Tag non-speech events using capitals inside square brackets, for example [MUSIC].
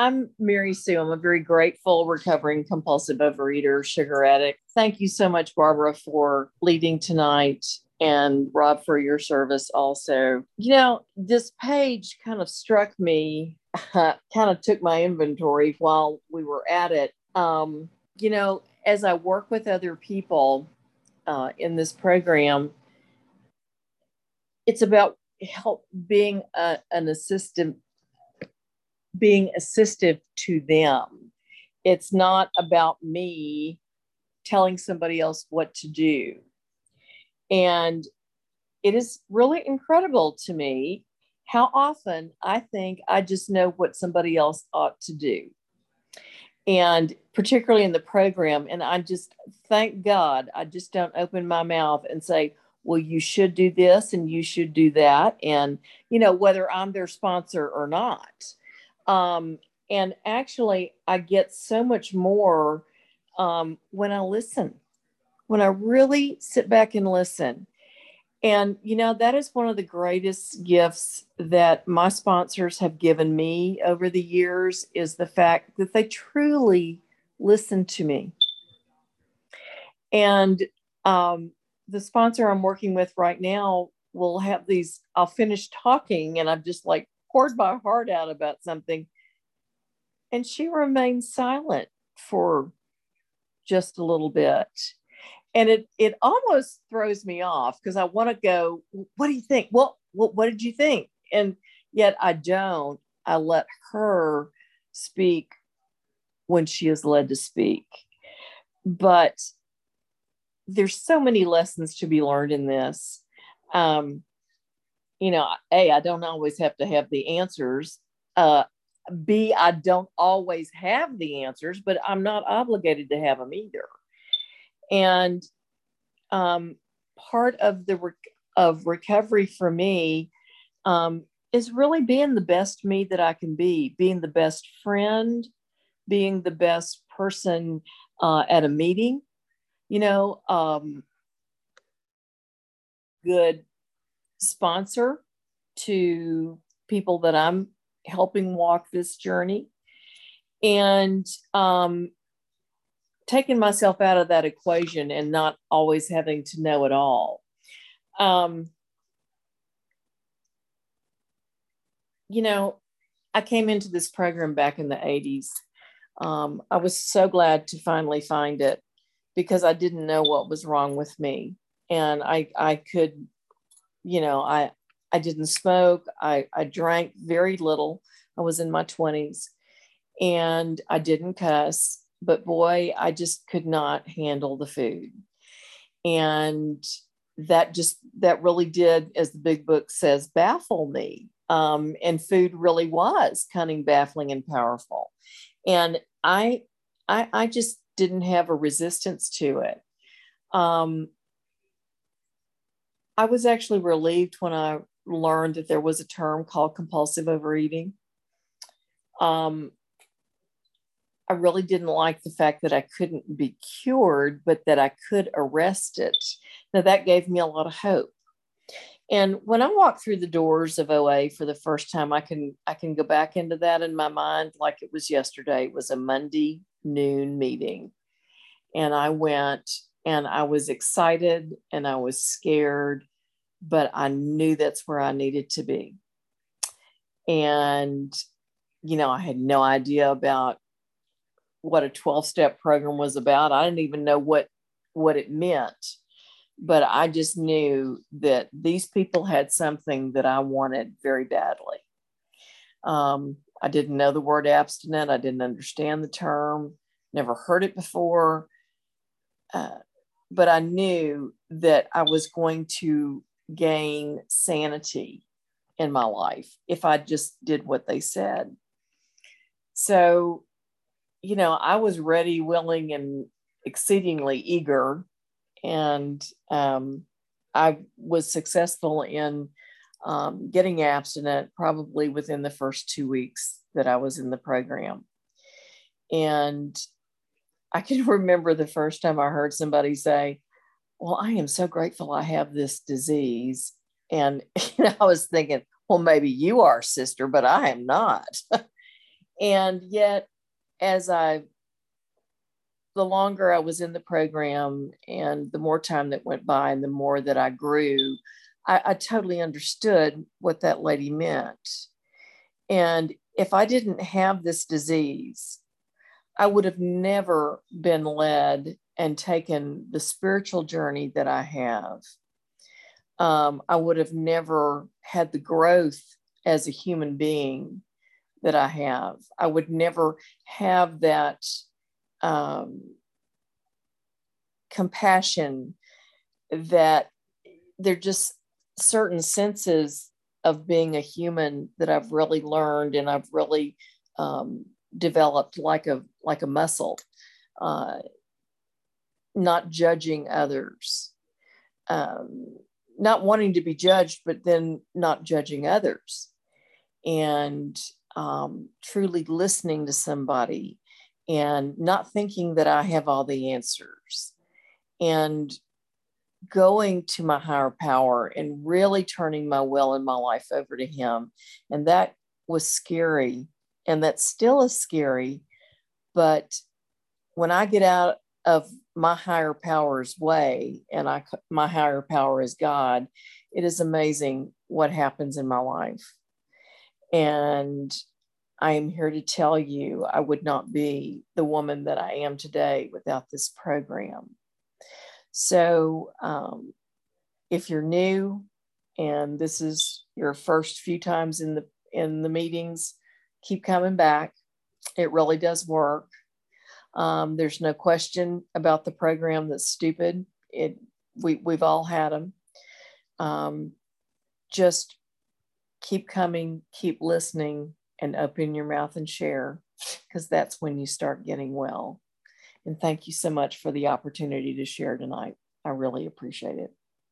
I'm Mary Sue. I'm a very grateful, recovering compulsive overeater, sugar addict. Thank you so much, Barbara, for leading tonight and Rob for your service also. You know, this page kind of struck me, [LAUGHS] kind of took my inventory while we were at it. Um, you know, as I work with other people uh, in this program, it's about help being a, an assistant being assistive to them. It's not about me telling somebody else what to do. And it is really incredible to me how often I think I just know what somebody else ought to do. And particularly in the program, and I just thank God I just don't open my mouth and say, well, you should do this and you should do that. And, you know, whether I'm their sponsor or not. Um, and actually, I get so much more um, when I listen, when I really sit back and listen. And, you know, that is one of the greatest gifts that my sponsors have given me over the years is the fact that they truly listen to me. And um, the sponsor I'm working with right now will have these, I'll finish talking and I'm just like, poured my heart out about something. And she remained silent for just a little bit. And it it almost throws me off because I want to go, what do you think? Well, what, what did you think? And yet I don't. I let her speak when she is led to speak. But there's so many lessons to be learned in this. Um, you know, A, I don't always have to have the answers. Uh, B, I don't always have the answers, but I'm not obligated to have them either. And um, part of the of recovery for me um, is really being the best me that I can be, being the best friend, being the best person uh, at a meeting, you know, um, good sponsor to people that I'm helping walk this journey. And um, taking myself out of that equation and not always having to know it all. Um, you know, I came into this program back in the 80s. Um, I was so glad to finally find it because I didn't know what was wrong with me. And I, I could you know, I I didn't smoke. I, I drank very little. I was in my 20s and I didn't cuss, but boy, I just could not handle the food. And that just, that really did, as the big book says, baffle me. Um, and food really was cunning, baffling, and powerful. And I, I, I just didn't have a resistance to it. Um, I was actually relieved when I learned that there was a term called compulsive overeating. Um, I really didn't like the fact that I couldn't be cured, but that I could arrest it. Now, that gave me a lot of hope. And when I walked through the doors of OA for the first time, I can I can go back into that in my mind like it was yesterday. It was a Monday noon meeting. And I went and I was excited and I was scared but I knew that's where I needed to be. And, you know, I had no idea about what a 12 step program was about. I didn't even know what what it meant. But I just knew that these people had something that I wanted very badly. Um, I didn't know the word abstinent. I didn't understand the term, never heard it before. Uh, but I knew that I was going to gain sanity in my life if I just did what they said. So, you know, I was ready, willing, and exceedingly eager. And um, I was successful in um, getting abstinent probably within the first two weeks that I was in the program. And I can [LAUGHS] remember the first time I heard somebody say, well, I am so grateful I have this disease. And [LAUGHS] you know, I was thinking, well, maybe you are, sister, but I am not. [LAUGHS] And yet, as I, the longer I was in the program and the more time that went by and the more that I grew, I, I totally understood what that lady meant. And if I didn't have this disease, I would have never been led and taken the spiritual journey that I have. Um, I would have never had the growth as a human being that I have. I would never have that um, compassion that they're just certain senses of being a human that I've really learned and I've really um, developed like a like a muscle, uh, not judging others, um, not wanting to be judged, but then not judging others, and um, truly listening to somebody and not thinking that I have all the answers and going to my higher power and really turning my will and my life over to him. And that was scary. And that still is scary. But when I get out of my higher power's way and I my higher power is God, it is amazing what happens in my life. And I am here to tell you I would not be the woman that I am today without this program. So, um, if you're new and this is your first few times in the in the meetings, keep coming back. It really does work. Um, there's no question about the program that's stupid. It we we've all had them. Um, just keep coming, keep listening, and open your mouth and share, because that's when you start getting well. And thank you so much for the opportunity to share tonight. I really appreciate it.